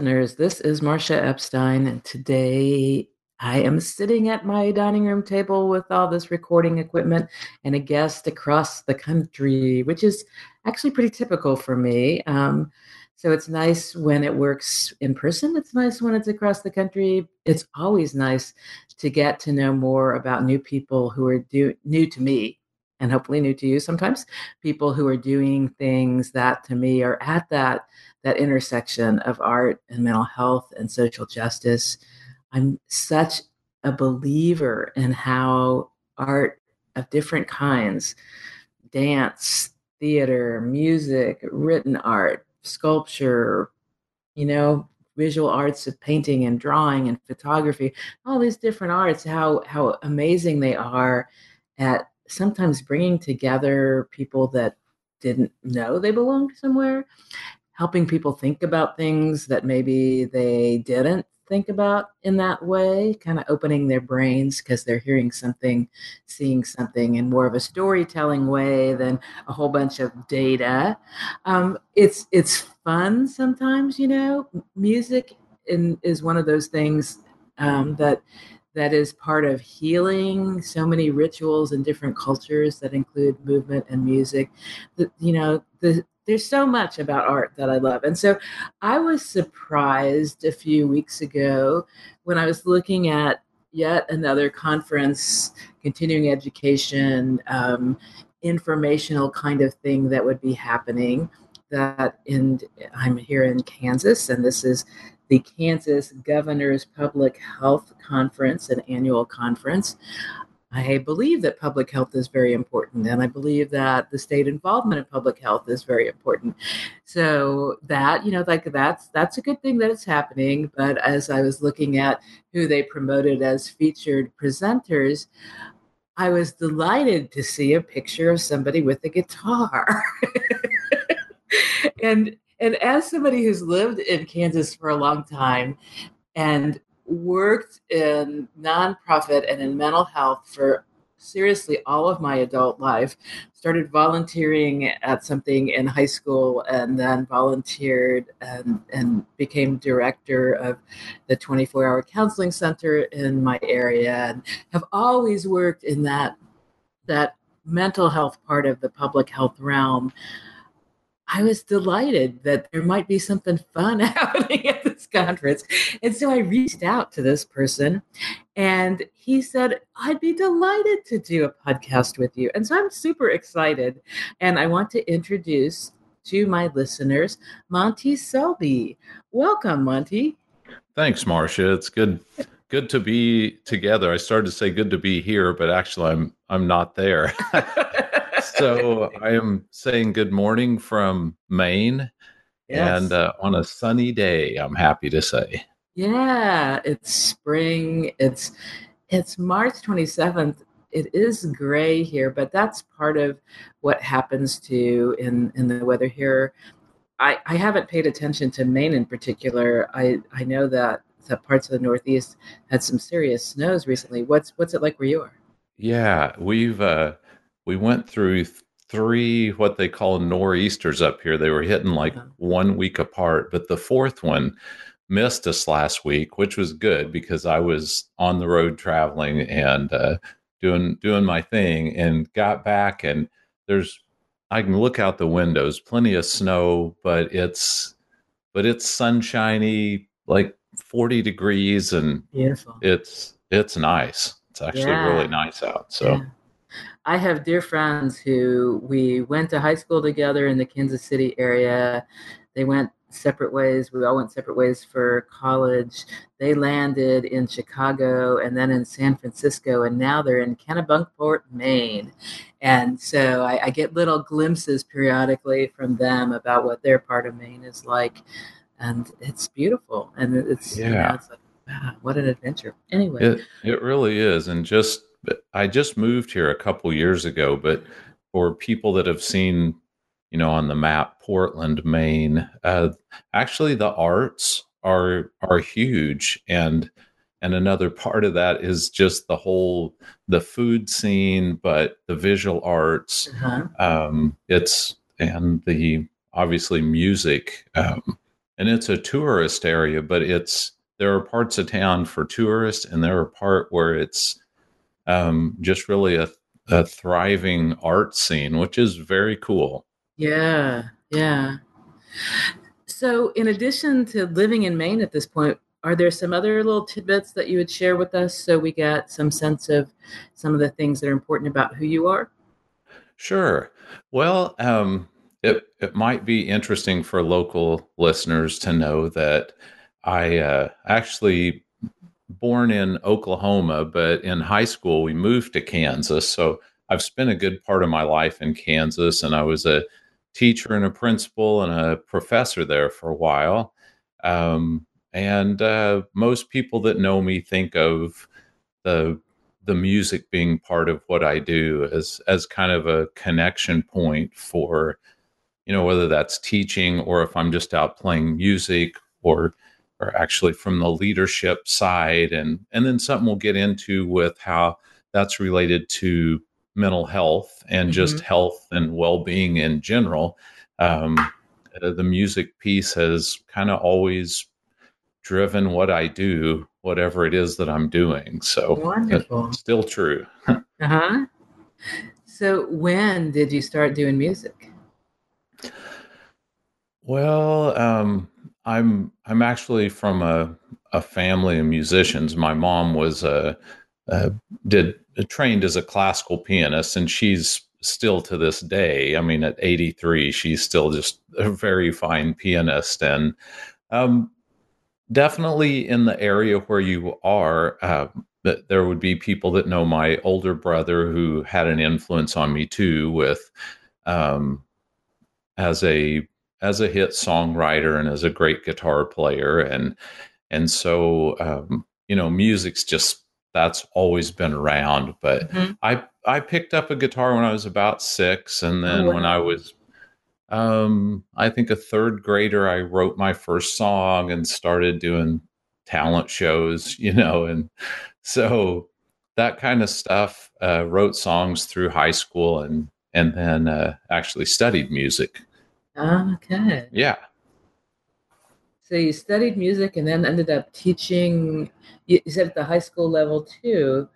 Listeners. This is Marcia Epstein, and today I am sitting at my dining room table with all this recording equipment and a guest across the country, which is actually pretty typical for me. Um, so it's nice when it works in person. It's nice when it's across the country. It's always nice to get to know more about new people who are do- new to me and hopefully new to you. Sometimes people who are doing things that to me are at that that intersection of art and mental health and social justice i'm such a believer in how art of different kinds dance theater music written art sculpture you know visual arts of painting and drawing and photography all these different arts how how amazing they are at sometimes bringing together people that didn't know they belonged somewhere, helping people think about things that maybe they didn't think about in that way, kind of opening their brains because they're hearing something, seeing something in more of a storytelling way than a whole bunch of data. Um, it's it's fun sometimes, you know. Music in, is one of those things um, that that is part of healing so many rituals and different cultures that include movement and music. That you know the, there's so much about art that i love. And so i was surprised a few weeks ago when i was looking at yet another conference continuing education um, informational kind of thing that would be happening that in i'm here in kansas and this is the Kansas Governor's Public Health Conference, an annual conference. I believe that public health is very important, and I believe that the state involvement in public health is very important. So that you know, like that's that's a good thing that it's happening. But as I was looking at who they promoted as featured presenters, I was delighted to see a picture of somebody with a guitar. and and as somebody who's lived in Kansas for a long time and worked in nonprofit and in mental health for seriously all of my adult life, started volunteering at something in high school and then volunteered and, and became director of the 24 hour counseling center in my area and have always worked in that that mental health part of the public health realm I was delighted that there might be something fun happening at this conference. And so I reached out to this person and he said, I'd be delighted to do a podcast with you. And so I'm super excited. And I want to introduce to my listeners Monty Selby. Welcome, Monty. Thanks, Marcia. It's good good to be together. I started to say good to be here, but actually I'm I'm not there. so I am saying good morning from Maine, yes. and uh, on a sunny day, I'm happy to say. Yeah, it's spring. It's it's March 27th. It is gray here, but that's part of what happens to in in the weather here. I, I haven't paid attention to Maine in particular. I, I know that the parts of the Northeast had some serious snows recently. What's what's it like where you are? Yeah, we've uh, we went through three what they call nor'easters up here. They were hitting like uh-huh. one week apart, but the fourth one missed us last week, which was good because I was on the road traveling and uh, doing doing my thing, and got back and there's I can look out the windows, plenty of snow, but it's but it's sunshiny, like 40 degrees, and Beautiful. it's it's nice. It's actually yeah. really nice out. So. Yeah. I have dear friends who we went to high school together in the Kansas City area. They went separate ways. We all went separate ways for college. They landed in Chicago and then in San Francisco, and now they're in Kennebunkport, Maine. And so I, I get little glimpses periodically from them about what their part of Maine is like, and it's beautiful. And it's yeah, you know, it's like, wow, what an adventure. Anyway, it it really is, and just I just moved here a couple years ago, but for people that have seen, you know, on the map, Portland, Maine, uh, actually the arts are are huge, and and another part of that is just the whole the food scene, but the visual arts. Uh-huh. Um, it's and the obviously music. Um, and it's a tourist area, but it's there are parts of town for tourists, and there are part where it's um, just really a, a thriving art scene, which is very cool. Yeah, yeah. So, in addition to living in Maine at this point, are there some other little tidbits that you would share with us so we get some sense of some of the things that are important about who you are? Sure. Well, um, it it might be interesting for local listeners to know that I uh, actually born in Oklahoma, but in high school we moved to Kansas. So I've spent a good part of my life in Kansas, and I was a teacher and a principal and a professor there for a while. Um, and uh, most people that know me think of the the music being part of what I do as as kind of a connection point for you know whether that's teaching or if I'm just out playing music or or actually from the leadership side and and then something we'll get into with how that's related to mental health and mm-hmm. just health and well-being in general um, uh, the music piece has kind of always driven what I do, whatever it is that I'm doing. So wonderful. Still true. uh-huh. So when did you start doing music? Well, um, I'm I'm actually from a a family of musicians. My mom was a, a did trained as a classical pianist, and she's still to this day. I mean, at 83, she's still just a very fine pianist, and um, definitely in the area where you are, uh, there would be people that know my older brother who had an influence on me too, with um, as a as a hit songwriter and as a great guitar player, and and so um, you know, music's just that's always been around. But mm-hmm. I I picked up a guitar when I was about six, and then oh, wow. when I was um, I think a third grader, I wrote my first song and started doing talent shows, you know, and so that kind of stuff. Uh, wrote songs through high school and and then uh, actually studied music. Okay. Yeah. So you studied music and then ended up teaching. You said at the high school level too.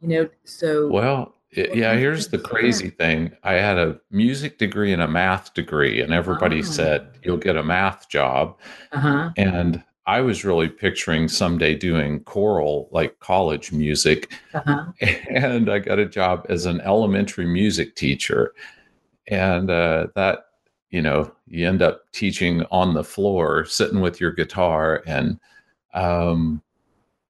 You know, so well, yeah, here's the crazy thing. I had a music degree and a math degree, and everybody oh. said you'll get a math job. Uh-huh. And I was really picturing someday doing choral, like college music. Uh-huh. And I got a job as an elementary music teacher. And uh, that, you know, you end up teaching on the floor, sitting with your guitar. And, um,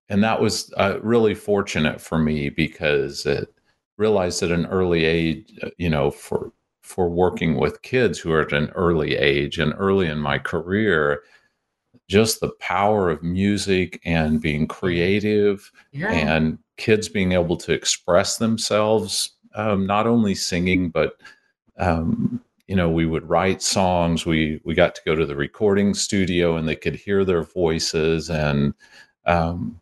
and that was uh, really fortunate for me because it, realized at an early age, uh, you know, for for working with kids who are at an early age and early in my career, just the power of music and being creative yeah. and kids being able to express themselves, um, not only singing, but um, you know, we would write songs. We we got to go to the recording studio and they could hear their voices and um,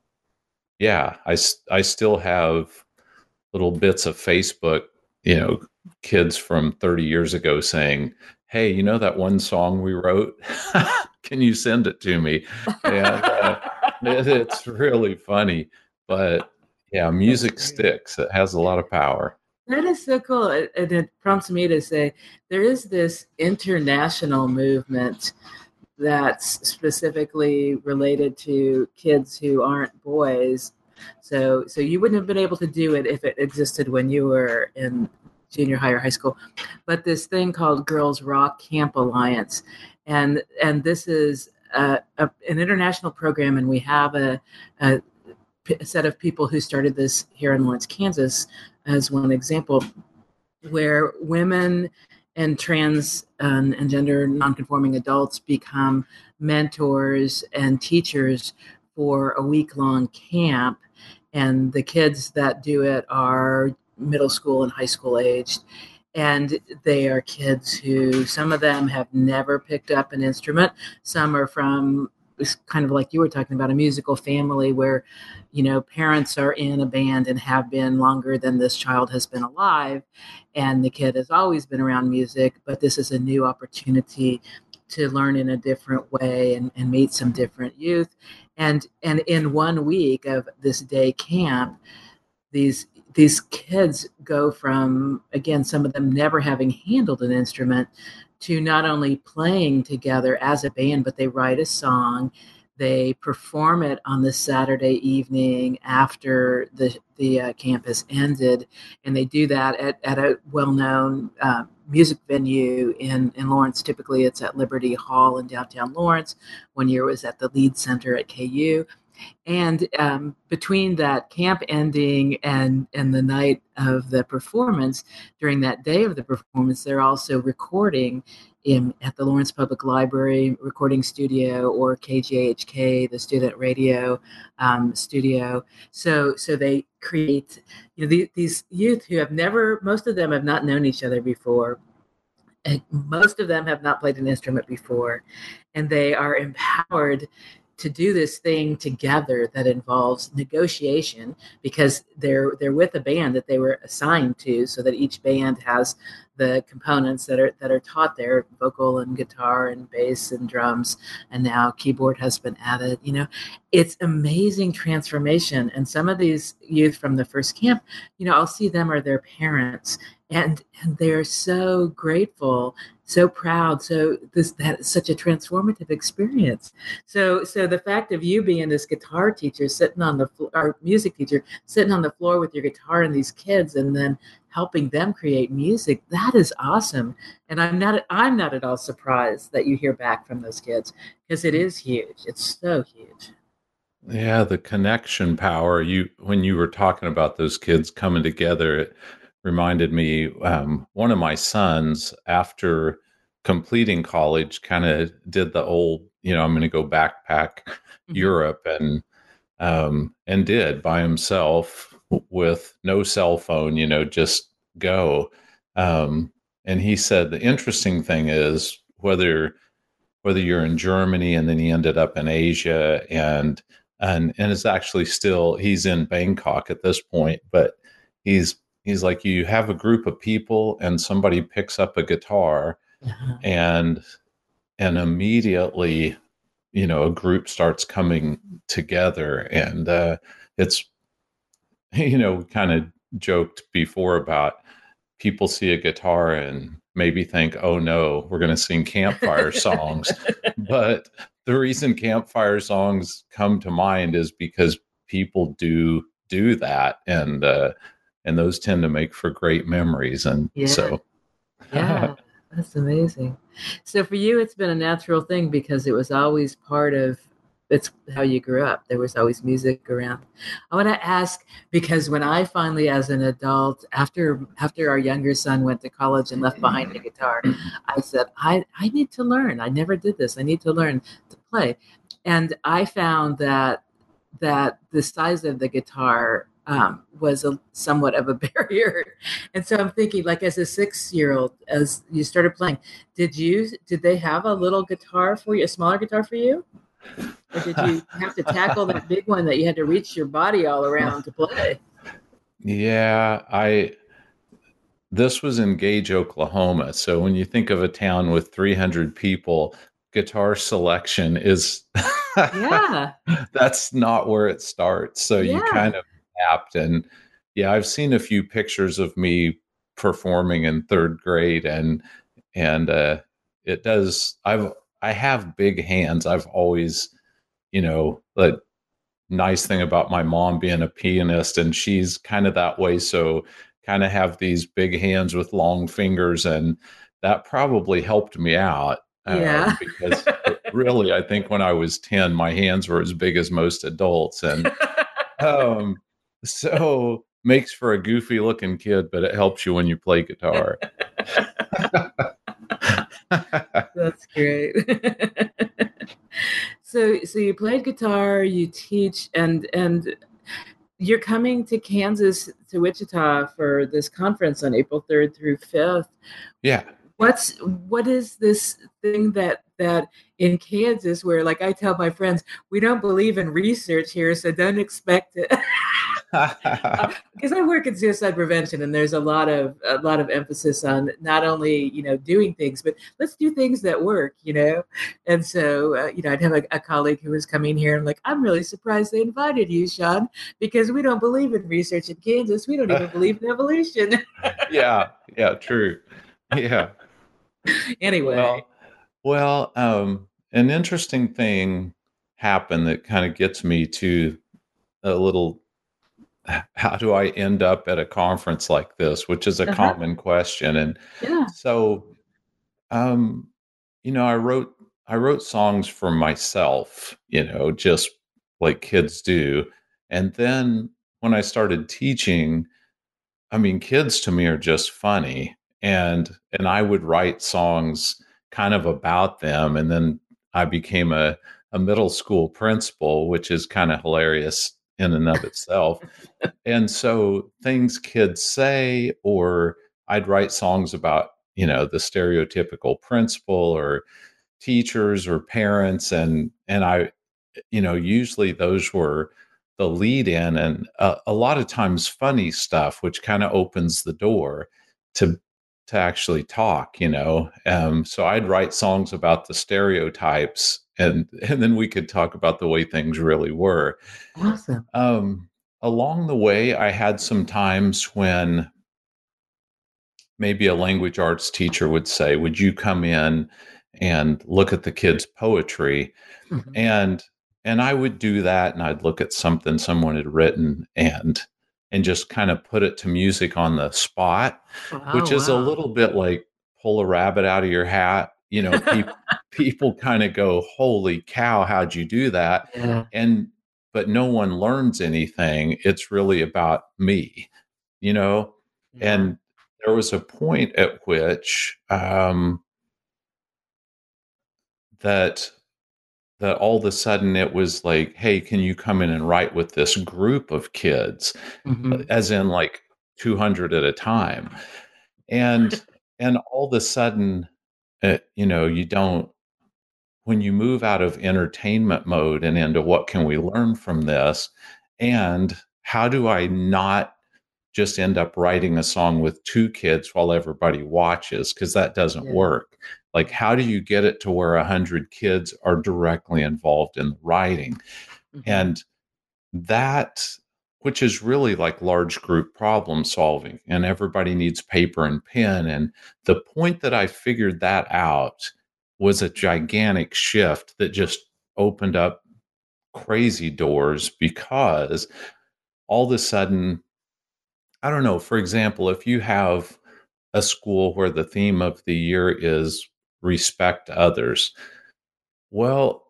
yeah, I I still have little bits of Facebook, you know, kids from 30 years ago saying, Hey, you know that one song we wrote? Can you send it to me? And uh, it, it's really funny. But yeah, music sticks. It has a lot of power. That is so cool. It, it prompts me to say there is this international movement that's specifically related to kids who aren't boys so so you wouldn't have been able to do it if it existed when you were in junior high or high school. But this thing called Girls Rock Camp Alliance, and and this is a, a, an international program, and we have a, a, set of people who started this here in Lawrence, Kansas, as one example, where women and trans and, and gender nonconforming adults become mentors and teachers for a week long camp. And the kids that do it are middle school and high school aged. And they are kids who some of them have never picked up an instrument. Some are from kind of like you were talking about a musical family where you know parents are in a band and have been longer than this child has been alive and the kid has always been around music but this is a new opportunity to learn in a different way and, and meet some different youth. And and in one week of this day camp, these these kids go from again some of them never having handled an instrument to not only playing together as a band, but they write a song they perform it on the Saturday evening after the the uh, campus ended, and they do that at, at a well known uh, music venue in in Lawrence. Typically, it's at Liberty Hall in downtown Lawrence. One year was at the Lied Center at KU, and um, between that camp ending and and the night of the performance, during that day of the performance, they're also recording in at the Lawrence Public Library recording studio or KJHK, the student radio um, studio. So so they create you know the, these youth who have never most of them have not known each other before. And most of them have not played an instrument before, and they are empowered to do this thing together that involves negotiation because they're they're with a band that they were assigned to so that each band has the components that are that are taught there vocal and guitar and bass and drums and now keyboard has been added you know. It's amazing transformation and some of these youth from the first camp you know i'll see them or their parents and and they're so grateful so proud so this that is such a transformative experience. So so the fact of you being this guitar teacher sitting on the floor or music teacher sitting on the floor with your guitar and these kids and then helping them create music that is awesome. And i'm not i'm not at all surprised that you hear back from those kids because it is huge. It's so huge. Yeah the connection power. You when you were talking about those kids coming together it reminded me um, one of my sons after completing college kind of did the old you know i'm going to go backpack mm-hmm. europe and um, and did by himself with no cell phone, you know, just go. Um, and he said the interesting thing is whether whether you're in Germany and then he ended up in Asia and and and is actually still he's in Bangkok at this point, but he's he's like you have a group of people and somebody picks up a guitar uh-huh. and and immediately you know a group starts coming together and uh, it's you know, kind of joked before about people see a guitar and maybe think, oh no, we're going to sing campfire songs. but the reason campfire songs come to mind is because people do do that and uh and those tend to make for great memories and yeah. so yeah that's amazing so for you it's been a natural thing because it was always part of it's how you grew up. There was always music around. I want to ask because when I finally, as an adult, after after our younger son went to college and left behind the guitar, I said, I, I need to learn. I never did this. I need to learn to play. And I found that that the size of the guitar um, was a somewhat of a barrier. And so I'm thinking, like as a six year old, as you started playing, did you did they have a little guitar for you, a smaller guitar for you? Or did you have to tackle that big one that you had to reach your body all around to play? Yeah, I this was in Gage, Oklahoma. So when you think of a town with 300 people, guitar selection is yeah. that's not where it starts. So yeah. you kind of adapt and yeah, I've seen a few pictures of me performing in 3rd grade and and uh it does I've I have big hands. I've always, you know, the nice thing about my mom being a pianist, and she's kind of that way. So, kind of have these big hands with long fingers, and that probably helped me out. Uh, yeah. because really, I think when I was 10, my hands were as big as most adults. And um, so makes for a goofy looking kid, but it helps you when you play guitar. That's great. so so you played guitar, you teach and and you're coming to Kansas to Wichita for this conference on April 3rd through 5th. Yeah. What's what is this thing that that in Kansas where like I tell my friends, we don't believe in research here, so don't expect it. because I work in suicide prevention, and there's a lot of a lot of emphasis on not only you know doing things, but let's do things that work, you know. And so, uh, you know, I'd have a, a, colleague who was coming here, and like, I'm really surprised they invited you, Sean, because we don't believe in research in Kansas. We don't even believe in evolution. yeah, yeah, true. Yeah. Anyway. Well, well um, an interesting thing happened that kind of gets me to a little how do I end up at a conference like this, which is a uh-huh. common question. And yeah. so, um, you know, I wrote I wrote songs for myself, you know, just like kids do. And then when I started teaching, I mean, kids to me are just funny. And and I would write songs kind of about them. And then I became a, a middle school principal, which is kind of hilarious in and of itself. and so things kids say, or I'd write songs about, you know, the stereotypical principal or teachers or parents. And, and I, you know, usually those were the lead in and a, a lot of times funny stuff, which kind of opens the door to to actually talk you know um, so i'd write songs about the stereotypes and and then we could talk about the way things really were awesome um, along the way i had some times when maybe a language arts teacher would say would you come in and look at the kids poetry mm-hmm. and and i would do that and i'd look at something someone had written and and just kind of put it to music on the spot, oh, which is wow. a little bit like pull a rabbit out of your hat. You know, people, people kind of go, "Holy cow, how'd you do that?" Yeah. And but no one learns anything. It's really about me, you know. Yeah. And there was a point at which um, that that all of a sudden it was like, hey, can you come in and write with this group of kids, mm-hmm. as in like 200 at a time, and and all of a sudden, uh, you know, you don't when you move out of entertainment mode and into what can we learn from this, and how do I not just end up writing a song with two kids while everybody watches because that doesn't yeah. work like how do you get it to where a 100 kids are directly involved in the writing mm-hmm. and that which is really like large group problem solving and everybody needs paper and pen and the point that i figured that out was a gigantic shift that just opened up crazy doors because all of a sudden I don't know, for example, if you have a school where the theme of the year is respect others, well,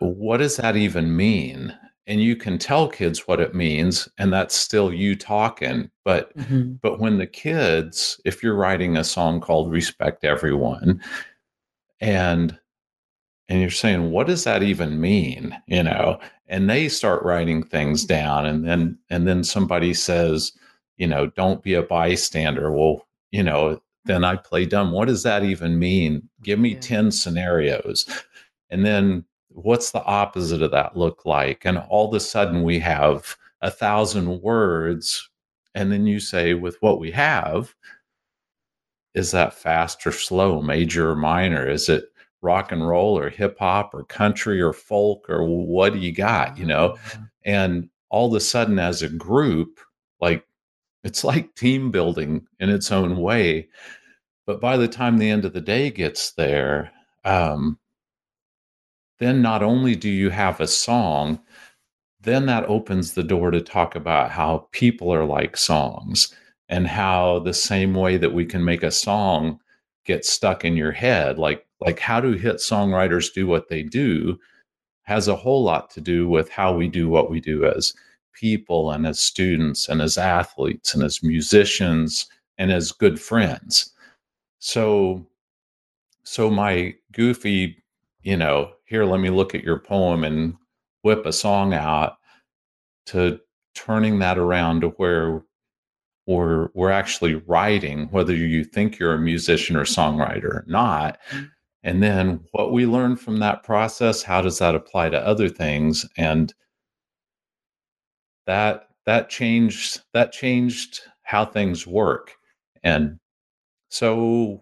what does that even mean? And you can tell kids what it means, and that's still you talking. But mm-hmm. but when the kids, if you're writing a song called Respect Everyone, and and you're saying, what does that even mean? You know, and they start writing things down, and then and then somebody says, you know, don't be a bystander. Well, you know, then I play dumb. What does that even mean? Give me yeah. 10 scenarios. And then what's the opposite of that look like? And all of a sudden we have a thousand words. And then you say, with what we have, is that fast or slow, major or minor? Is it rock and roll or hip hop or country or folk or what do you got? You know? Uh-huh. And all of a sudden, as a group, like it's like team building in its own way. But by the time the end of the day gets there, um, then not only do you have a song, then that opens the door to talk about how people are like songs and how the same way that we can make a song get stuck in your head, like like how do hit songwriters do what they do, has a whole lot to do with how we do what we do as people and as students and as athletes and as musicians and as good friends. So so my goofy, you know, here let me look at your poem and whip a song out to turning that around to where we're we're actually writing, whether you think you're a musician or songwriter or not. Mm-hmm. And then what we learn from that process, how does that apply to other things? And that that changed that changed how things work and so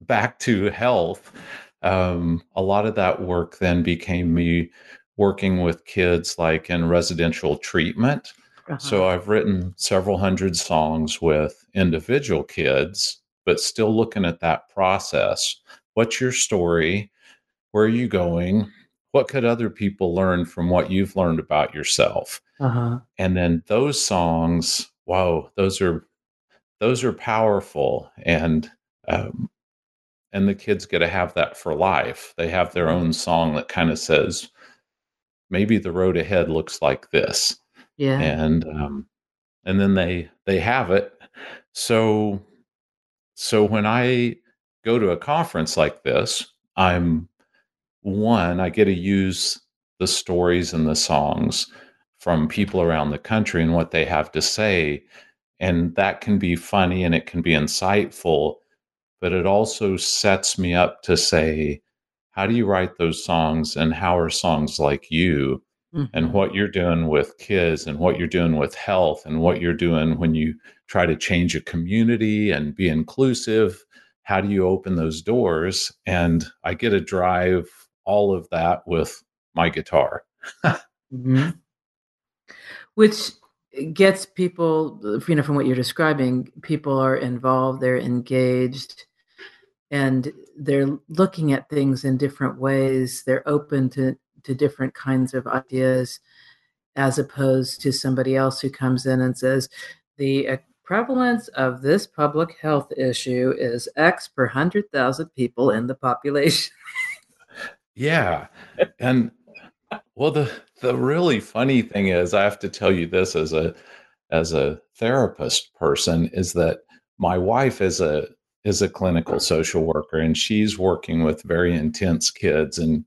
back to health um, a lot of that work then became me working with kids like in residential treatment. Uh-huh. so i've written several hundred songs with individual kids but still looking at that process. What's your story? Where are you going? What could other people learn from what you've learned about yourself? Uh-huh. and then those songs wow those are those are powerful and um, and the kids get to have that for life. They have their own song that kind of says maybe the road ahead looks like this. Yeah. And um, and then they they have it. So so when i go to a conference like this i'm one, I get to use the stories and the songs from people around the country and what they have to say. And that can be funny and it can be insightful, but it also sets me up to say, how do you write those songs and how are songs like you mm-hmm. and what you're doing with kids and what you're doing with health and what you're doing when you try to change a community and be inclusive? How do you open those doors? And I get to drive all of that with my guitar. mm-hmm. Which gets people, you know, from what you're describing, people are involved, they're engaged, and they're looking at things in different ways. They're open to, to different kinds of ideas, as opposed to somebody else who comes in and says, the prevalence of this public health issue is X per 100,000 people in the population. Yeah. And well the the really funny thing is I have to tell you this as a as a therapist person is that my wife is a is a clinical social worker and she's working with very intense kids and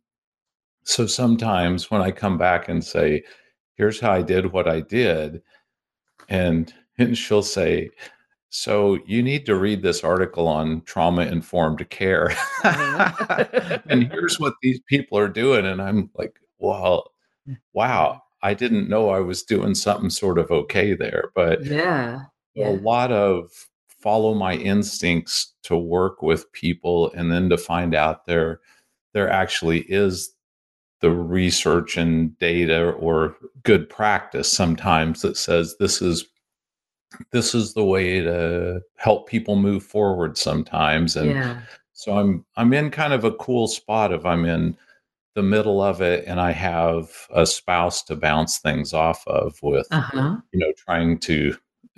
so sometimes when I come back and say here's how I did what I did and and she'll say so you need to read this article on trauma informed care. Mm-hmm. and here's what these people are doing. And I'm like, well, wow, I didn't know I was doing something sort of okay there. But yeah, yeah. a lot of follow my instincts to work with people and then to find out there there actually is the research and data or good practice sometimes that says this is this is the way to help people move forward sometimes and yeah. so i'm i'm in kind of a cool spot if i'm in the middle of it and i have a spouse to bounce things off of with uh-huh. you know trying to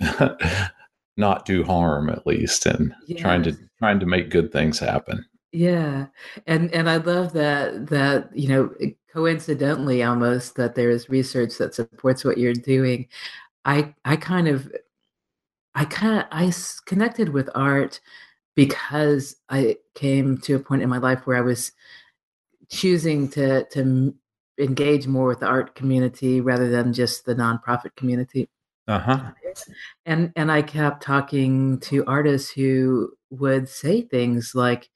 not do harm at least and yes. trying to trying to make good things happen yeah and and i love that that you know coincidentally almost that there's research that supports what you're doing i i kind of I kind of I connected with art because I came to a point in my life where I was choosing to to engage more with the art community rather than just the nonprofit community. Uh-huh. And and I kept talking to artists who would say things like,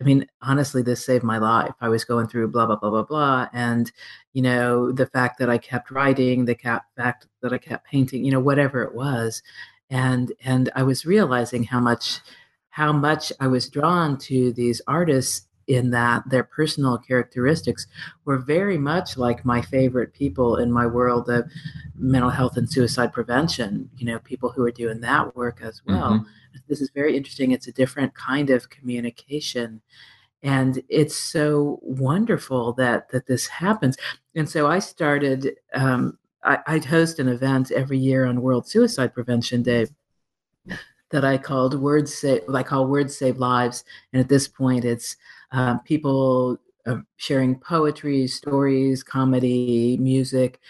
I mean, honestly, this saved my life. I was going through blah blah blah blah blah, and you know, the fact that I kept writing, the fact that I kept painting, you know, whatever it was, and and I was realizing how much how much I was drawn to these artists in that their personal characteristics were very much like my favorite people in my world of mental health and suicide prevention you know people who are doing that work as well mm-hmm. this is very interesting it's a different kind of communication and it's so wonderful that that this happens and so i started um, I, I host an event every year on World Suicide Prevention Day that I called Words Save. I call Words Save Lives, and at this point, it's um, people uh, sharing poetry, stories, comedy, music,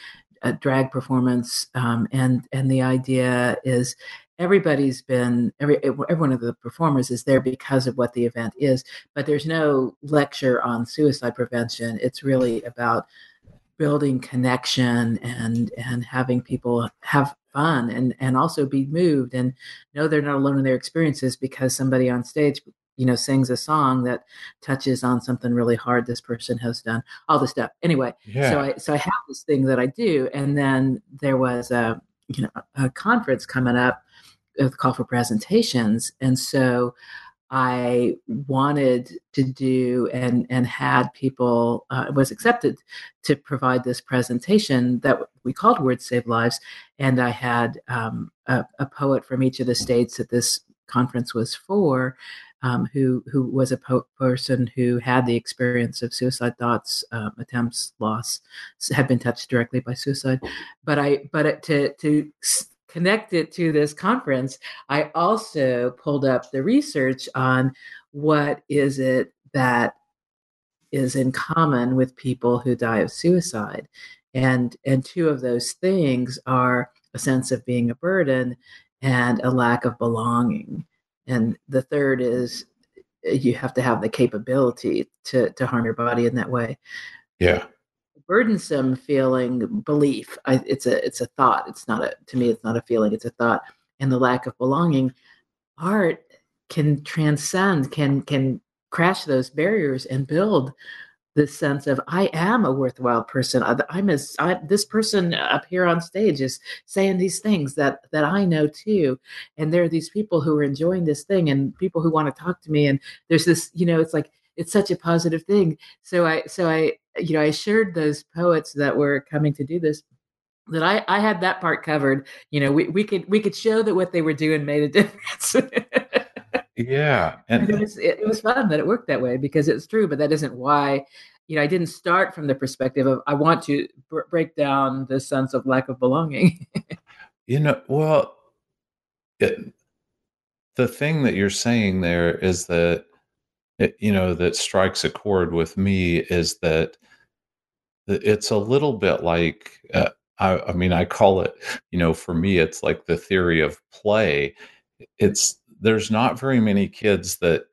drag performance, um, and and the idea is everybody's been every every one of the performers is there because of what the event is but there's no lecture on suicide prevention. It's really about building connection and and having people have fun and and also be moved and know they're not alone in their experiences because somebody on stage you know sings a song that touches on something really hard this person has done all this stuff anyway yeah. so i so i have this thing that i do and then there was a you know a conference coming up with call for presentations, and so I wanted to do and and had people uh, was accepted to provide this presentation that we called Words Save Lives, and I had um, a, a, poet from each of the states that this conference was for, um, who who was a po- person who had the experience of suicide thoughts, um, attempts, loss, had been touched directly by suicide, but I but it, to to connected to this conference, I also pulled up the research on what is it that is in common with people who die of suicide. And and two of those things are a sense of being a burden and a lack of belonging. And the third is eh, you have to have the capability to to harm your body in that way. Yeah. Burdensome feeling belief I, it's a it's a thought. It's not a to me it's not a feeling it's a thought. And the lack of belonging art can transcend can can crash those barriers and build this sense of I am a worthwhile person. I'm as I, this person up here on stage is saying these things that that I know too, and there are these people who are enjoying this thing and people who want to talk to me. And there's this, you know, it's like it's such a positive thing. So I so I you know, I assured those poets that were coming to do this that I, I had that part covered. You know, we, we could we could show that what they were doing made a difference. Yeah, and, and it was it, it, was fun that it worked that way because it's true. But that isn't why. You know, I didn't start from the perspective of I want to br- break down this sense of lack of belonging. you know, well, it, the thing that you're saying there is that it, you know that strikes a chord with me is that it's a little bit like uh, I, I, mean i call it you know for me it's like the theory of play it's there's not very many kids that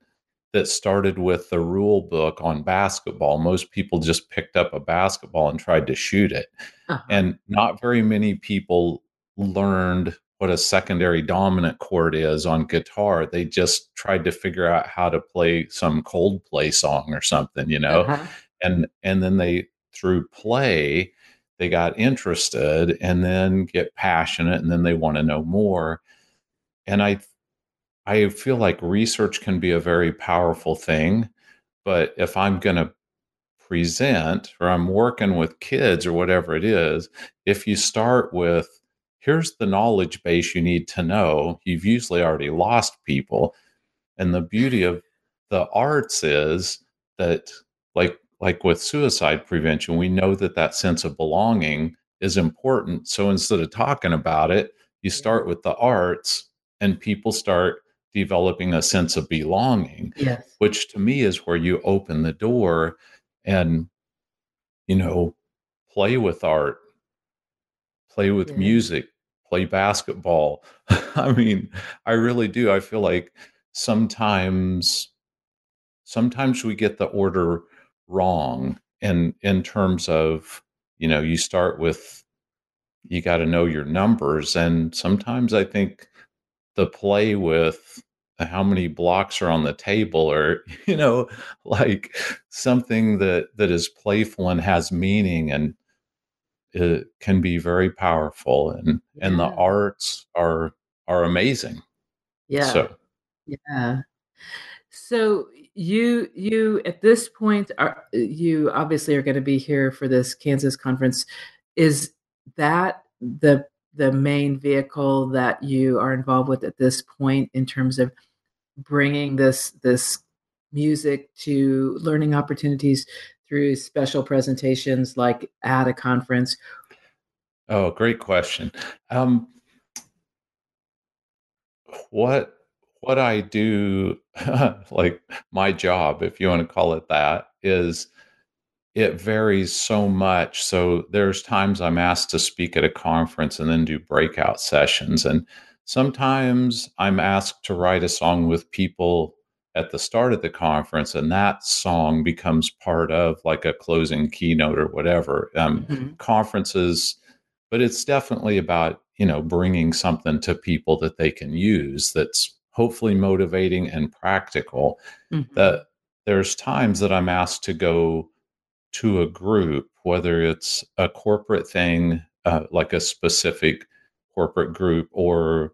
that started with the rule book on basketball most people just picked up a basketball and tried to shoot it uh-huh. and not very many people learned what a secondary dominant chord is on guitar. They just tried to figure out how to play some Coldplay song or something, you know. Uh-huh. And and then they through play they got interested and then get passionate and then they want to know more. And I I feel like research can be a very powerful thing, but if I'm going to present or I'm working with kids or whatever it is, if you start with here's the knowledge base you need to know. You've usually already lost people. And the beauty of the arts is that, like, like with suicide prevention, we know that that sense of belonging is important. So instead of talking about it, you mm-hmm. start with the arts and people start developing a sense of belonging, yes. which to me is where you open the door and, you know, play with art, play with yeah. music, play basketball. I mean, I really do. I feel like sometimes sometimes we get the order wrong in in terms of, you know, you start with you got to know your numbers and sometimes I think the play with how many blocks are on the table or you know like something that that is playful and has meaning and it can be very powerful and yeah. and the arts are are amazing. Yeah. So yeah. So you you at this point are you obviously are going to be here for this kansas conference. Is that the the main vehicle that you are involved with at this point in terms of bringing this this music to learning opportunities through special presentations like at a conference? Oh, great question. Um, what what I do, like my job, if you want to call it that, is it varies so much. So there's times I'm asked to speak at a conference and then do breakout sessions, and sometimes I'm asked to write a song with people at the start of the conference, and that song becomes part of like a closing keynote or whatever. Um, mm-hmm. Conferences, but it's definitely about you know bringing something to people that they can use that's hopefully motivating and practical. Mm-hmm. That there's times that I'm asked to go to a group, whether it's a corporate thing uh, like a specific corporate group or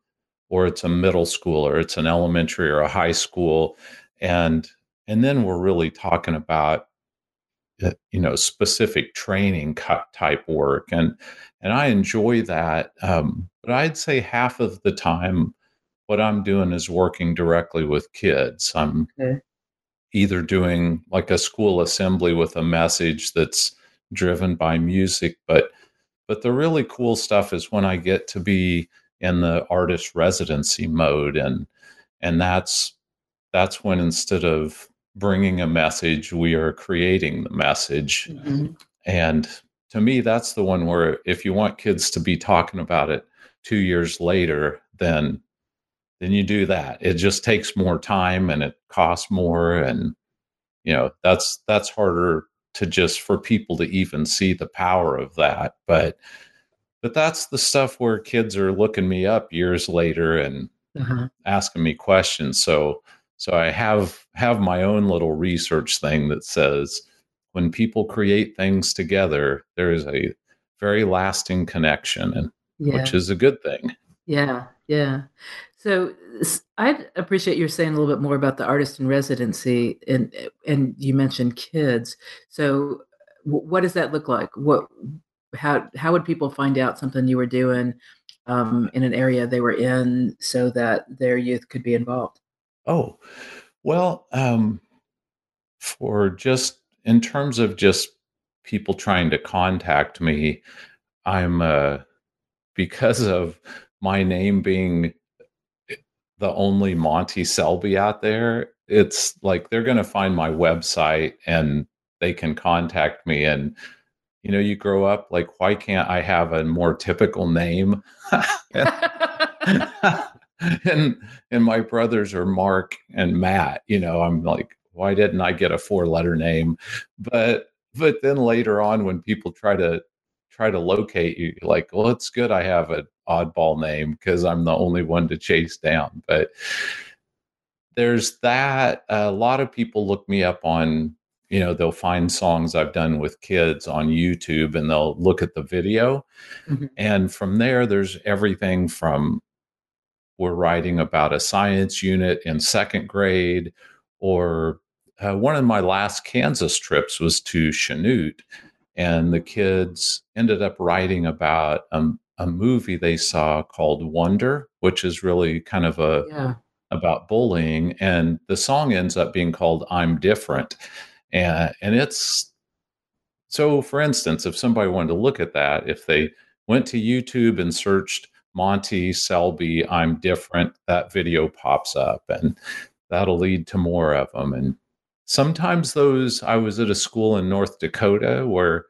or it's a middle school or it's an elementary or a high school and and then we're really talking about uh, you know specific training type work and and i enjoy that um, but i'd say half of the time what i'm doing is working directly with kids i'm okay. either doing like a school assembly with a message that's driven by music but but the really cool stuff is when i get to be in the artist residency mode. And and that's that's when instead of bringing a message we are creating the message. Mm-hmm. and to me that's the one where if you want kids to be talking about it 2 years later then then you do that. It just takes more time and it costs more. And you know that's that's harder to just for people to even see the power of that. But but that's the stuff where kids are looking me up years later and uh-huh. asking me questions. So so i have have my own little research thing that says when people create things together there is a very lasting connection and yeah. which is a good thing. Yeah yeah. So i'd appreciate you saying a little bit more about the artist in residency and and you mentioned kids. So what does that look like? What how how would people find out something you were doing um, in an area they were in so that their youth could be involved? Oh, well, um, for just in terms of just people trying to contact me, I'm uh, because of my name being the only Monty Selby out there. It's like they're going to find my website and they can contact me and you know, you grow up like, why can't I have a more typical name? and and my brothers are Mark and Matt. You know, I'm like, why didn't I get a four letter name? But but then later on, when people try to try to locate you, like, well, it's good I have an oddball name because I'm the only one to chase down. But there's that. A lot of people look me up on you know they'll find songs i've done with kids on youtube and they'll look at the video mm-hmm. and from there there's everything from we're writing about a science unit in second grade or uh, one of my last kansas trips was to chanute and the kids ended up writing about um, a movie they saw called wonder which is really kind of a yeah. about bullying and the song ends up being called i'm different and and it's so for instance if somebody wanted to look at that if they went to youtube and searched monty selby i'm different that video pops up and that'll lead to more of them and sometimes those i was at a school in north dakota where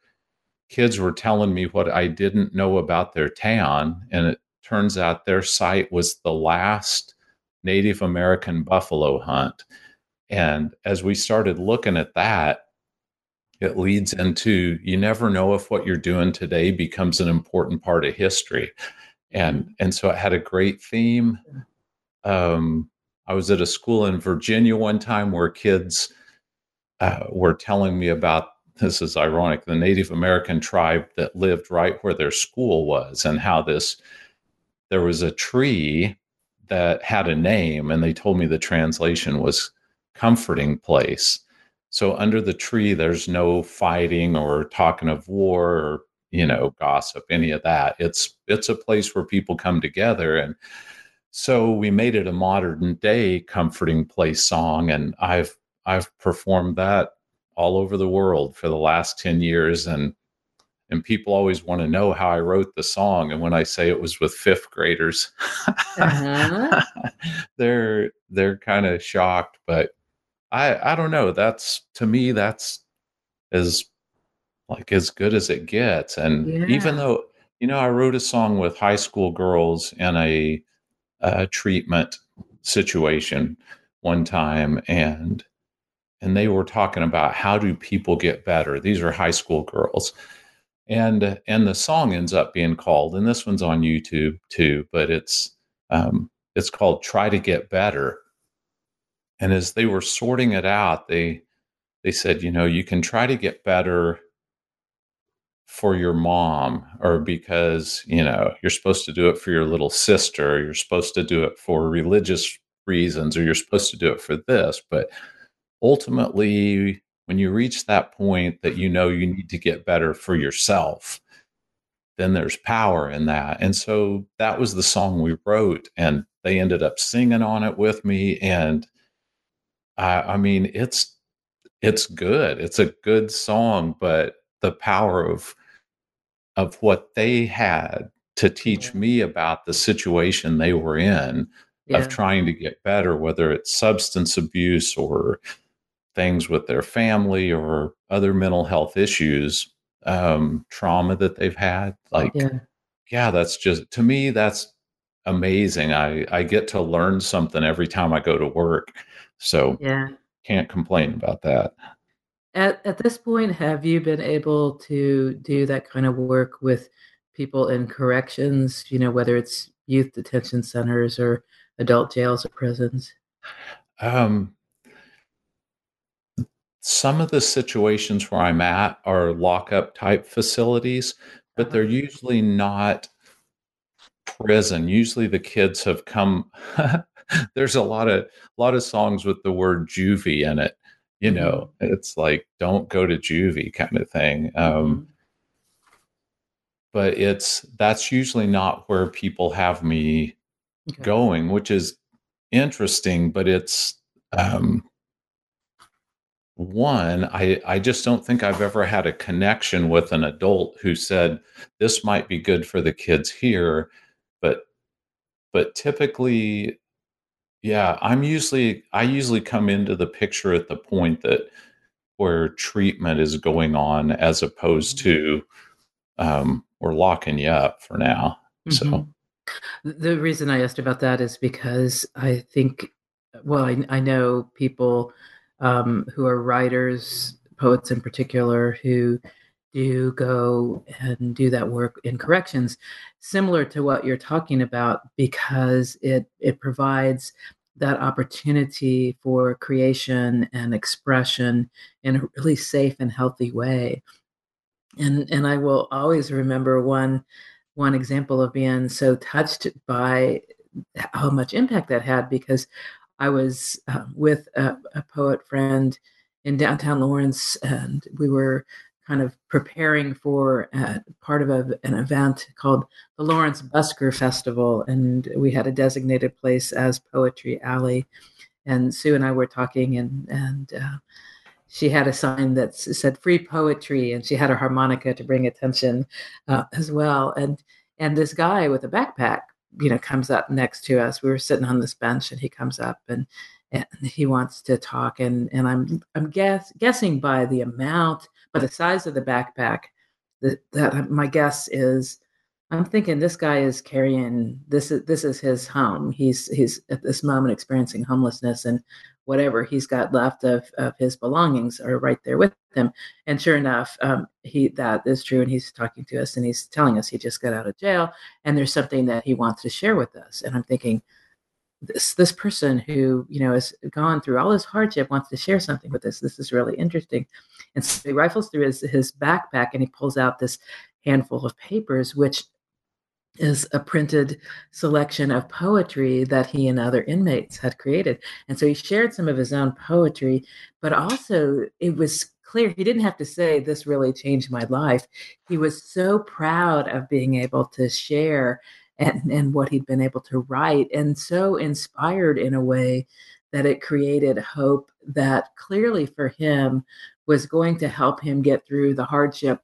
kids were telling me what i didn't know about their town and it turns out their site was the last native american buffalo hunt and as we started looking at that, it leads into you never know if what you're doing today becomes an important part of history. And and so it had a great theme. Um, I was at a school in Virginia one time where kids uh, were telling me about this is ironic the Native American tribe that lived right where their school was and how this there was a tree that had a name and they told me the translation was comforting place. So under the tree, there's no fighting or talking of war or you know gossip, any of that. It's it's a place where people come together, and so we made it a modern day comforting place song, and I've I've performed that all over the world for the last ten years, and and people always want to know how I wrote the song. And when I say it was with fifth graders, uh-huh. they're they're kind of shocked, but I I don't know. That's to me that's as like as good as it gets. And yeah. even though you know I wrote a song with high school girls in a, a treatment situation one time and and they were talking about how do people get better these are high school girls and and the song ends up being called and this one's on youtube too but it's um it's called try to get better and as they were sorting it out, they they said, you know, you can try to get better for your mom or because you know you're supposed to do it for your little sister you're supposed to do it for religious reasons or you're supposed to do it for this. But ultimately when you reach that point that you know you need to get better for yourself then there's power in that. And so that was the song we wrote and they ended up singing on it with me and i, I mean it's it's good it's a good song but the power of of what they had to teach me about the situation they were in Yeah. of trying to get better, whether it's substance abuse or things with their family or other mental health issues, um, trauma that they've had. Like, yeah. Yeah. that's just to me, that's amazing. I, I get to learn something every time I go to work. So Yeah. can't complain about that. At at this point, have you been able to do that kind of work with people in corrections, you know, whether it's youth detention centers or adult jails or prisons? Um, some of the situations where I'm at are lockup type facilities, but they're Uh-huh. usually not prison. Usually the kids have come there's a lot of lot of songs with the word juvie in it. You Mhm. know, it's like don't go to juvie kind of thing. Um, Mhm. but it's that's usually not where people have me Okay. going, which is interesting, but it's um one i i just don't think i've ever had a connection with an adult who said this might be good for the kids here but but typically yeah i'm usually i usually come into the picture at the point that where treatment is going on as opposed Mhm. to um we're locking you up for now so Mhm. Th- The reason I asked about that is because I think, well, I, I know people um, who are writers, poets in particular, who do go and do that work in corrections, similar to what you're talking about, because it it provides that opportunity for creation and expression in a really safe and healthy way. And and I will always remember one one example of being so touched by how much impact that had because I was uh, with a, a poet friend in downtown Lawrence, and we were kind of preparing for uh, part of a, an event called the Lawrence Busker Festival, and we had a designated place as Poetry Alley. And Sue and I were talking, and and uh, she had a sign that said free poetry and she had a harmonica to bring attention uh, as well and and this guy with a backpack you know comes up next to us we were sitting on this bench and he comes up and and he wants to talk and and i'm i'm guess, guessing by the amount by the size of the backpack that, that my guess is i'm thinking this guy is carrying this is this is his home he's he's at this moment experiencing homelessness and whatever he's got left of, of his belongings are right there with him. And sure enough, um, he that is true. And he's talking to us and he's telling us he just got out of jail and there's something that he wants to share with us. And I'm thinking, this this person who you know has gone through all this hardship wants to share something with us. This is really interesting. And so he rifles through his, his backpack and he pulls out this handful of papers, which is a printed selection of poetry that he and other inmates had created. And so he shared some of his own poetry, but also it was clear he didn't have to say, This really changed my life. He was so proud of being able to share and, and what he'd been able to write, and so inspired in a way that it created hope that clearly for him was going to help him get through the hardship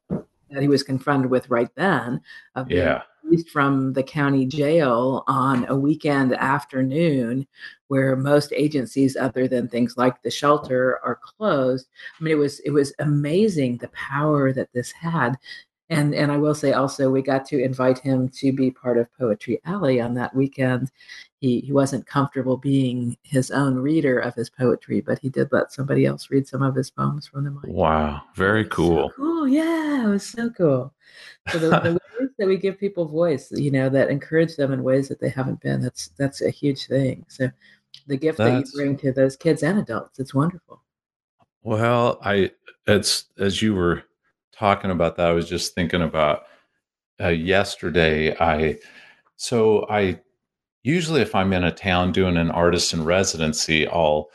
that he was confronted with right then of being yeah. released from the county jail on a weekend afternoon where most agencies other than things like the shelter are closed. I mean it was it was amazing the power that this had. And and i will say also we got to invite him to be part of poetry alley on that weekend he he wasn't comfortable being his own reader of his poetry but he did let somebody else read some of his poems from the mic. Wow very cool so cool. yeah it was so cool. So the, the ways that we give people voice you know that encourage them in ways that they haven't been that's that's a huge thing. So the gift that you bring to those kids and adults it's wonderful. Well, I it's as you were talking about that, I was just thinking about uh, yesterday. I so I usually if I'm in a town doing an artist in residency, I'll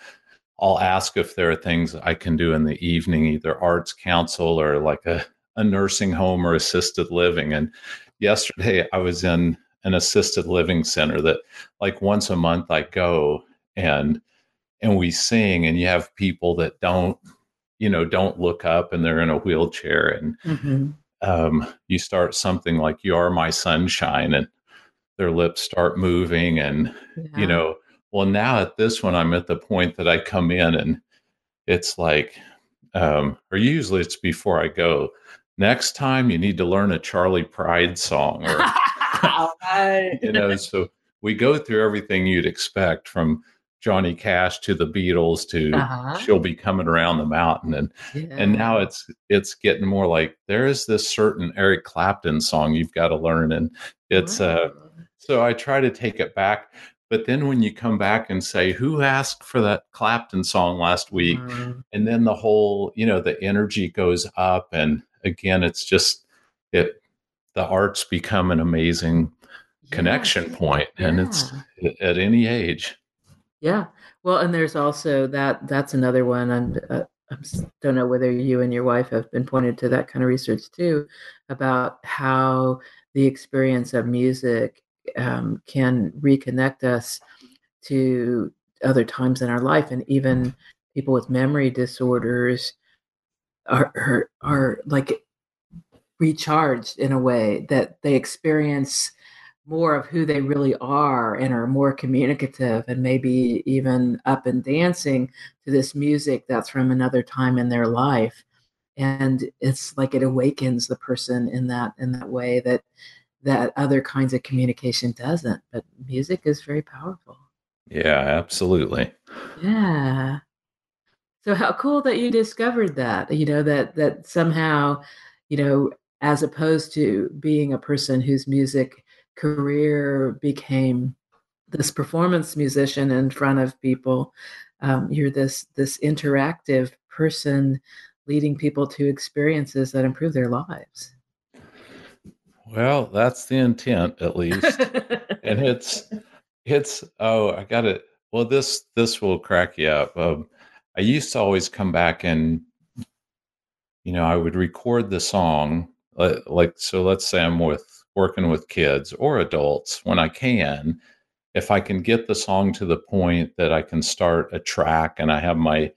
I'll ask if there are things I can do in the evening, either arts council or like a, a nursing home or assisted living. And yesterday I was in an assisted living center that like once a month I go and and we sing and you have people that don't you know don't look up and they're in a wheelchair and mm-hmm. um, you start something like you are my sunshine and their lips start moving and yeah. you know well now at this one i'm at the point that i come in and it's like um, or usually it's before i go next time you need to learn a charley pride song or you know so we go through everything you'd expect from Johnny Cash to the Beatles to uh-huh. she'll be coming around the mountain and yeah. and now it's it's getting more like there is this certain Eric Clapton song you've got to learn and it's uh so I try to take it back but then when you come back and say who asked for that Clapton song last week mm. and then the whole you know the energy goes up and again it's just it the arts become an amazing yeah. connection point and yeah. it's at any age yeah. Well, and there's also that that's another one. I'm, uh, I don't know whether you and your wife have been pointed to that kind of research too about how the experience of music um, can reconnect us to other times in our life, and even people with memory disorders are are, are like recharged in a way that they experience more of who they really are and are more communicative and maybe even up and dancing to this music that's from another time in their life. And it's like it awakens the person in that in that way that that other kinds of communication doesn't but music is very powerful yeah absolutely yeah so how cool that you discovered that you know that that somehow you know as opposed to being a person whose music career became this performance musician in front of people. Um, you're this this interactive person leading people to experiences that improve their lives. Well, that's the intent, at least, and it's it's oh, I got it. Well, this this will crack you up. Um, I used to always come back and you know I would record the song uh, like so. Let's say I'm with working with kids or adults when I can. If I can get the song to the point that I can start a track and I have my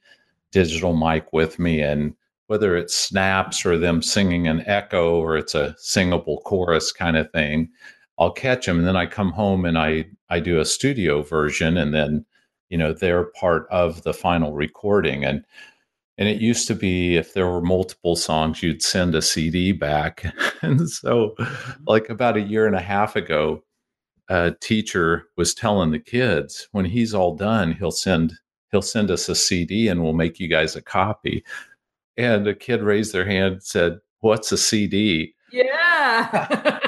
digital mic with me, and whether it's snaps or them singing an echo or it's a singable chorus kind of thing, I'll catch them. And then I come home and I, I do a studio version, and then, you know, they're part of the final recording. And and it used to be if there were multiple songs you'd send a cd back and so mm-hmm. like about a year and a half ago a teacher was telling the kids when he's all done he'll send he'll send us a cd and we'll make you guys a copy and a kid raised their hand and said what's a cd yeah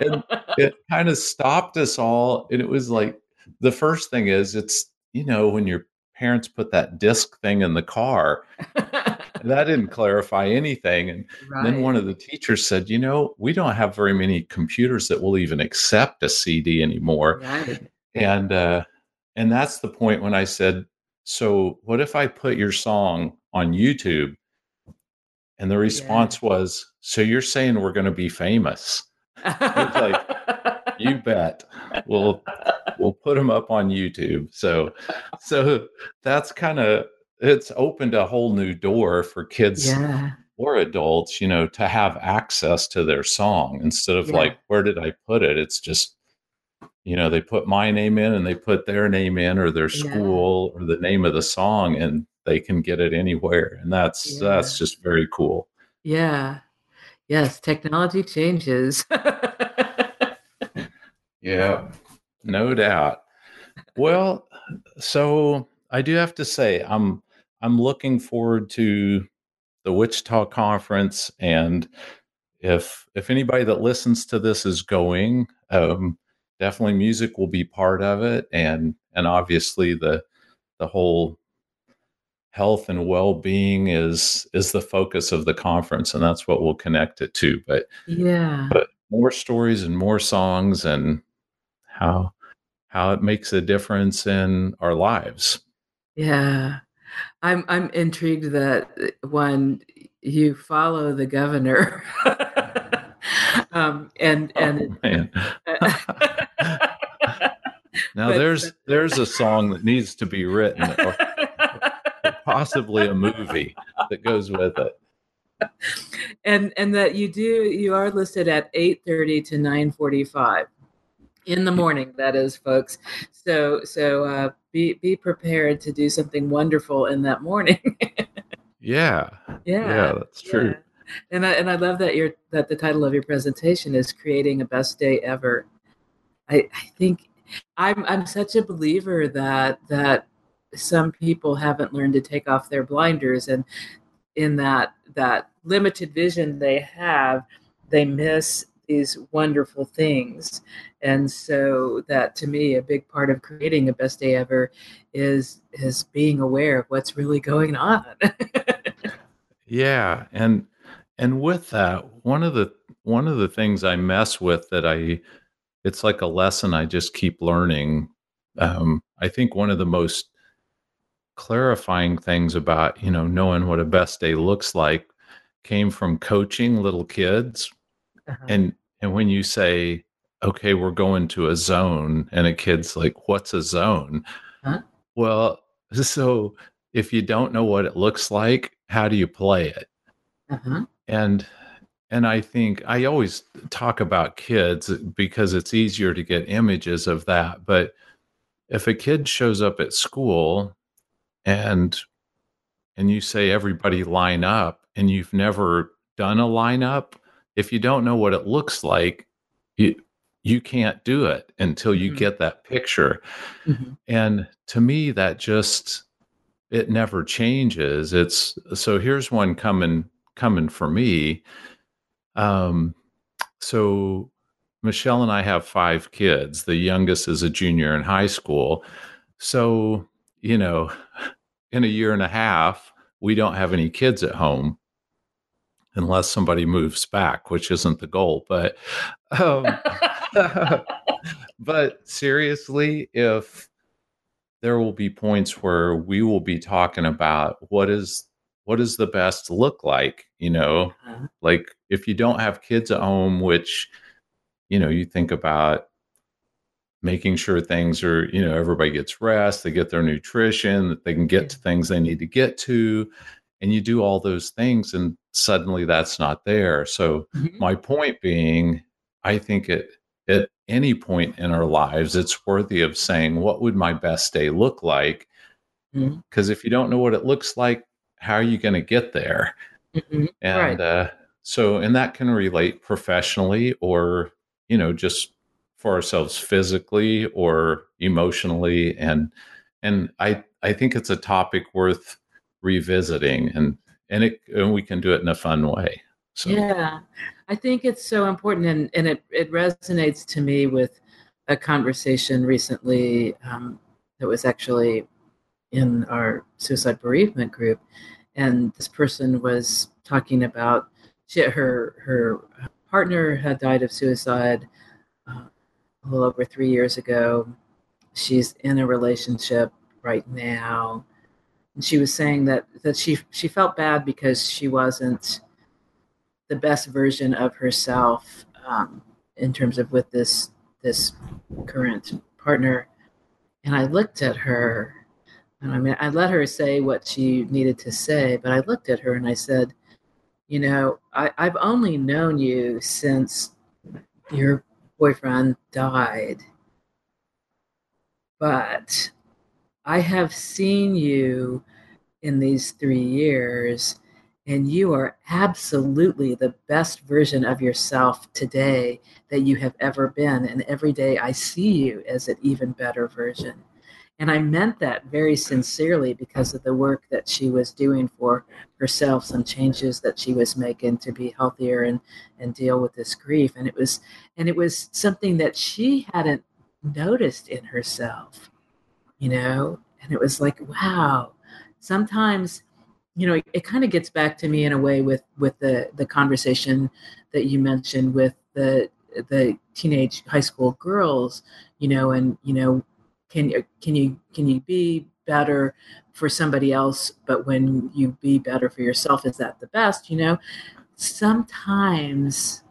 and it kind of stopped us all and it was like the first thing is it's you know when you're parents put that disc thing in the car. that didn't clarify anything. And right. then one of the teachers said, You know, we don't have very many computers that will even accept a CD anymore. Right. And, uh, and that's the point when I said, So what if I put your song on YouTube? And the response yeah. was, So you're saying we're going to be famous? like, you bet. We'll we'll put them up on YouTube. So so that's kind of it's opened a whole new door for kids yeah. or adults, you know, to have access to their song instead of yeah. like where did I put it? It's just you know, they put my name in and they put their name in or their school yeah. or the name of the song and they can get it anywhere. And that's that's just very cool. Yeah. Yes, technology changes. Yeah, no doubt. Well, so I do have to say I'm I'm looking forward to the Wichita conference, and if if anybody that listens to this is going, um, definitely music will be part of it, and and obviously the the whole health and well-being is is the focus of the conference and that's what we'll connect it to. But yeah. but more stories and more songs and how how it makes a difference in our lives. Yeah. I'm i'm intrigued that when you follow the governor um and and oh, now but, there's there's a song that needs to be written possibly a movie that goes with it. And and that you do you are listed at 8:30 to 9:45 in the morning that is folks. So so uh, be be prepared to do something wonderful in that morning. Yeah. Yeah. Yeah that's true. Yeah. and I, and I love that your that the title of your presentation is creating a best day ever. I, I think I'm I'm such a believer that that some people haven't learned to take off their blinders and in that that limited vision they have they miss these wonderful things. And so that to me a big part of creating a best day ever is is being aware of what's really going on. Yeah and and with that one of the one of the things i mess with that i it's like a lesson i just keep learning um, i think one of the most clarifying things about you know knowing what a best day looks like came from coaching little kids uh-huh. and and when you say okay we're going to a zone and a kid's like what's a zone huh? well so if you don't know what it looks like how do you play it uh-huh. and and i think i always talk about kids because it's easier to get images of that but if a kid shows up at school and and you say everybody line up and you've never done a lineup if you don't know what it looks like you you can't do it until you mm-hmm. get that picture. Mm-hmm. and to me that just it never changes. It's so here's one coming coming for me. Um so michelle and i have five kids. The youngest is a junior in high school. So you know, in a year and a half, we don't have any kids at home unless somebody moves back, which isn't the goal. But, um, but seriously, if there will be points where we will be talking about what is what does the best look like you know uh-huh. like if you don't have kids at home which you know you think about making sure things are, you know, everybody gets rest, they get their nutrition, that they can get to things they need to get to. And you do all those things, and suddenly that's not there. So, mm-hmm. my point being, I think it, at any point in our lives, it's worthy of saying, What would my best day look like? Because mm-hmm. if you don't know what it looks like, how are you going to get there? Mm-hmm. And right. uh, so, and that can relate professionally or, you know, just for ourselves physically or emotionally and and i i think it's a topic worth revisiting and and it and we can do it in a fun way so. Yeah i think it's so important and and it it resonates to me with a conversation recently um, that was actually in our suicide bereavement group and this person was talking about she, her her partner had died of suicide uh, a little over three years ago. She's in a relationship right now. And she was saying that, that she, she felt bad because she wasn't the best version of herself um, in terms of with this this current partner. And I looked at her, and I mean, I let her say what she needed to say, but I looked at her and I said, You know, I, I've only known you since your boyfriend died. But I have seen you in these three years, and you are absolutely the best version of yourself today that you have ever been. And every day I see you as an even better version. And I meant that very sincerely because of the work that she was doing for herself, some changes that she was making to be healthier and, and deal with this grief. And it was and it was something that she hadn't noticed in herself, you know? And it was like, wow. sometimes you know it, it kind of gets back to me in a way with with the the conversation that you mentioned with the the teenage high school girls you know and you know can can you can you be better for somebody else but when you be better for yourself is that the best you know? Sometimes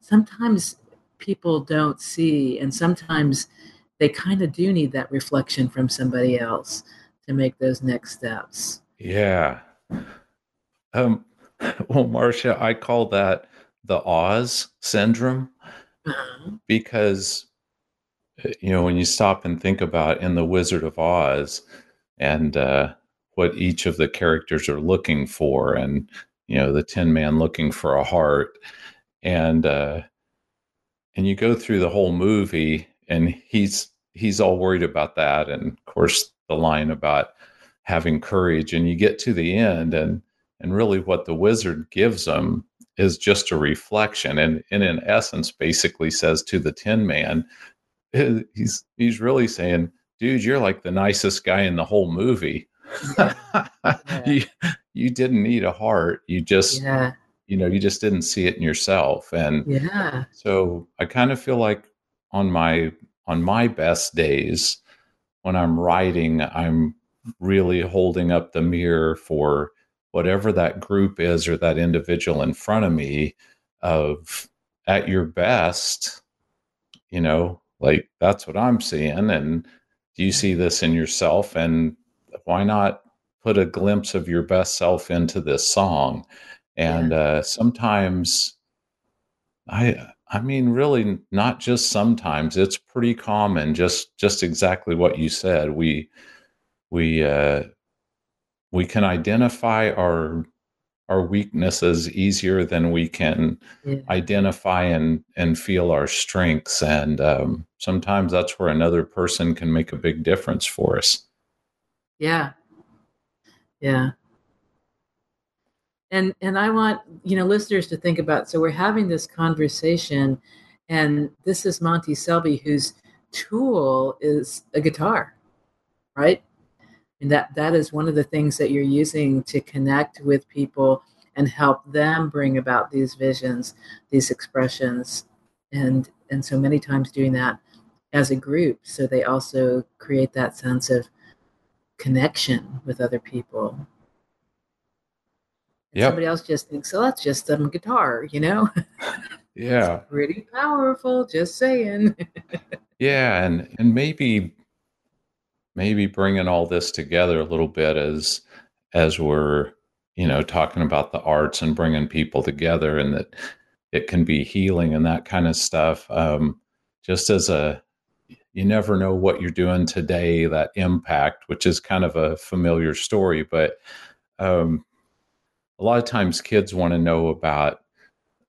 sometimes people don't see and sometimes they kind of do need that reflection from somebody else to make those next steps. Yeah. Um well marcia i call that the oz syndrome uh-huh. because you know when you stop and think about in the wizard of oz and uh, what each of the characters are looking for and you know the tin man looking for a heart and uh and you go through the whole movie and he's he's all worried about that and of course the line about having courage and you get to the end and and really what the wizard gives him is just a reflection and, and in essence basically says to the tin man he's he's really saying dude you're like the nicest guy in the whole movie yeah. you, you didn't need a heart you just yeah. you know you just didn't see it in yourself and yeah so i kind of feel like on my on my best days when i'm writing i'm really holding up the mirror for whatever that group is or that individual in front of me of at your best you know like that's what i'm seeing and do you see this in yourself and why not put a glimpse of your best self into this song and yeah. uh, sometimes i i mean really not just sometimes it's pretty common just just exactly what you said we we uh we can identify our our weaknesses easier than we can yeah. identify and and feel our strengths and um, sometimes that's where another person can make a big difference for us. Yeah. Yeah. And and i want you know listeners to think about so we're having this conversation and this is monty selby whose tool is a guitar right? And that that is one of the things that you're using to connect with people and help them bring about these visions these expressions and and so many times doing that as a group so they also create that sense of connection with other people. Yeah somebody else just thinks oh that's just some guitar you know? Yeah. Pretty powerful just saying. Yeah and and maybe maybe bringing all this together a little bit as as we're you know talking about the arts and bringing people together and that it can be healing and that kind of stuff um, just as a you never know what you're doing today that impact which is kind of a familiar story but um, a lot of times kids want to know about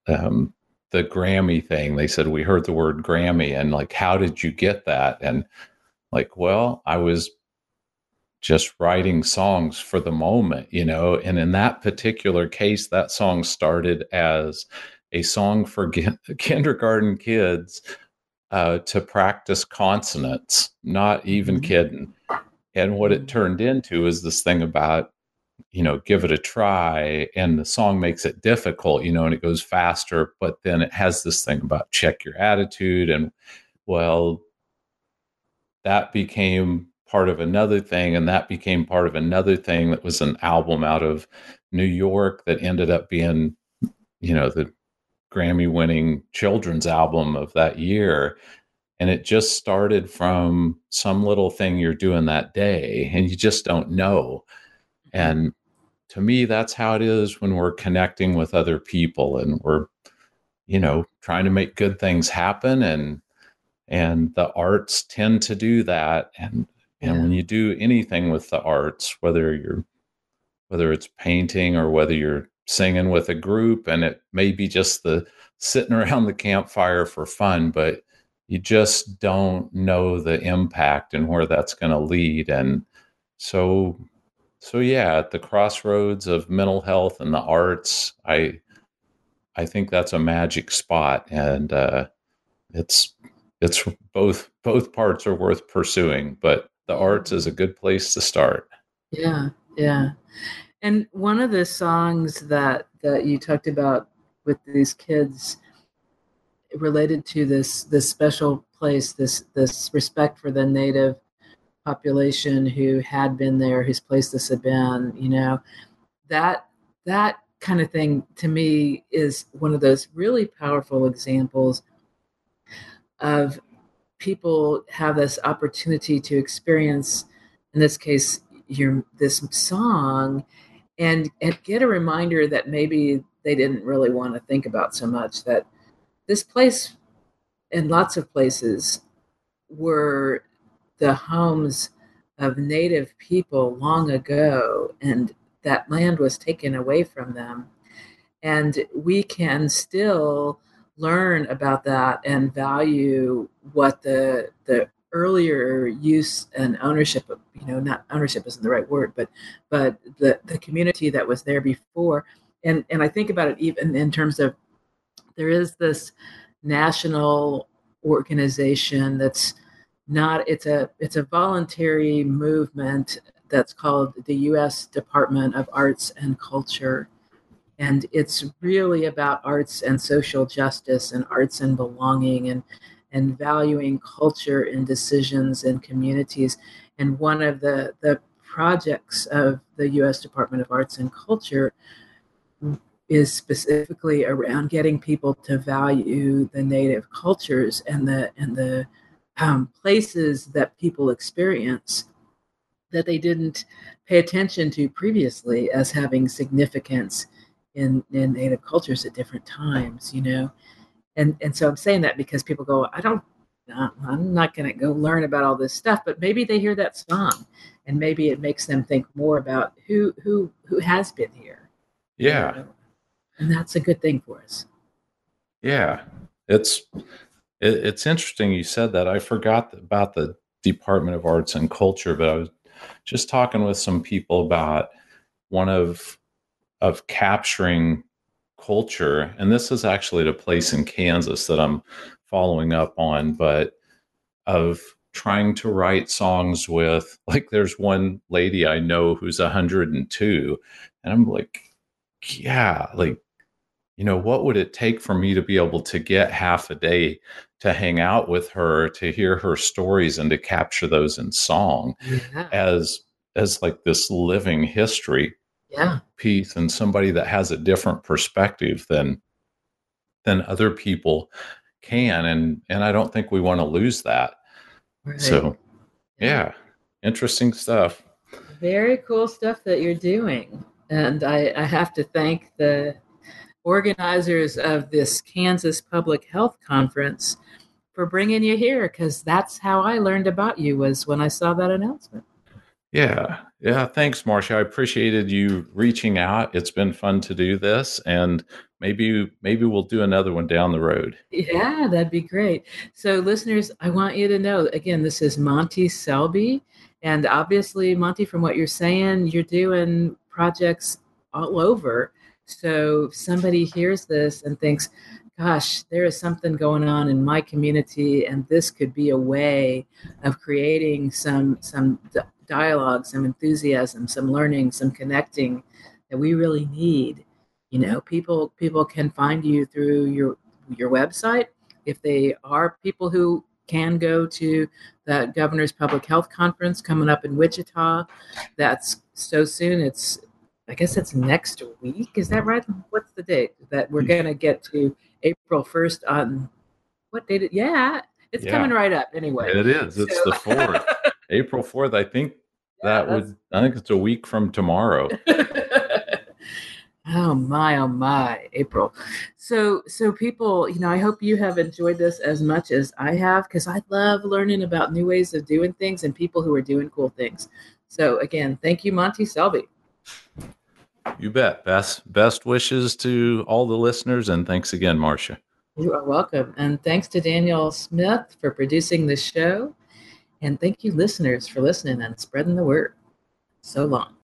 um, the grammy thing they said we heard the word grammy and like how did you get that and like, well, I was just writing songs for the moment, you know. And in that particular case, that song started as a song for kindergarten kids uh, to practice consonants, not even mm-hmm. kidding. And what it mm-hmm. turned into is this thing about, you know, give it a try. And the song makes it difficult, you know, and it goes faster. But then it has this thing about check your attitude. And, well, that became part of another thing and that became part of another thing that was an album out of New York that ended up being you know the Grammy winning children's album of that year. And it just started from some little thing you're doing that day and you just don't know. Mm-hmm. And to me that's how it is when we're connecting with other people and we're you know trying to make good things happen. And and the arts tend to do that. And and yeah. when you do anything with the arts whether you're whether it's painting or whether you're singing with a group and it may be just the sitting around the campfire for fun but you just don't know the impact and where that's going to lead and so so yeah at the crossroads of mental health and the arts i i think that's a magic spot and uh it's it's both both parts are worth pursuing but the arts is a good place to start yeah Yeah. And one of the songs that that you talked about with these kids related to this this special place, this this respect for the native population who had been there, whose place this had been, you know, that that kind of thing to me is one of those really powerful examples of people have this opportunity to experience in this case your this song and and get a reminder that maybe they didn't really want to think about so much that this place and lots of places were the homes of native people long ago and that land was taken away from them. And we can still learn about that and value what the the earlier use and ownership of you know not ownership isn't the right word but but the the community that was there before. And and i think about it even in terms of there is this national organization that's not it's a it's a voluntary movement that's called the US Department of Arts and Culture. And it's really about arts and social justice and arts and belonging and and valuing culture in decisions and communities. And one of the, the projects of the US Department of Arts and Culture is specifically around getting people to value the native cultures and the and the um, places that people experience that they didn't pay attention to previously as having significance in, in native cultures at different times, you know and and so i'm saying that because people go i don't uh, i'm not going to go learn about all this stuff but maybe they hear that song and maybe it makes them think more about who who who has been here. Yeah. you know? and that's a good thing for us. Yeah. It's it, it's interesting you said that. I forgot about the department of arts and culture but i was just talking with some people about one of of capturing culture, and this is actually a place in Kansas that I'm following up on, but of trying to write songs with like there's one lady I know who's 102 and I'm like yeah like you know what would it take for me to be able to get half a day to hang out with her to hear her stories and to capture those in song yeah. as as like this living history yeah. piece and somebody that has a different perspective than than other people can and and I don't think we want to lose that. Right. So yeah, interesting stuff. Very cool stuff that you're doing. And I, I have to thank the organizers of this Kansas Public Health Conference for bringing you here because that's how I learned about you was when I saw that announcement. Yeah. Yeah. Thanks, Marcia. I appreciated you reaching out. It's been fun to do this and maybe maybe we'll do another one down the road. Yeah, that'd be great. So listeners, I want you to know again, this is Monty Selby. And obviously, Monty, from what you're saying, you're doing projects all over. So somebody hears this and thinks, gosh, there is something going on in my community, and this could be a way of creating some some dialogue, some enthusiasm, some learning, some connecting that we really need. You know, people people can find you through your your website. If they are people who can go to the governor's public health conference coming up in Wichita, that's so soon. It's I guess it's next week. Is that right? What's the date that we're mm-hmm. going to get to April 1st on what date? Yeah, it's yeah. coming right up anyway. It is. It's so. the 4th. April 4th, I think that would I think it's a week from tomorrow. oh my, oh my, April. So so people, you know, I hope you have enjoyed this as much as I have because I love learning about new ways of doing things and people who are doing cool things. So again, thank you, Monty Selby. You bet. Best best wishes to all the listeners and thanks again, Marcia. You are welcome. And thanks to Daniel Smith for producing the show. And thank you, listeners, for listening and spreading the word. So long.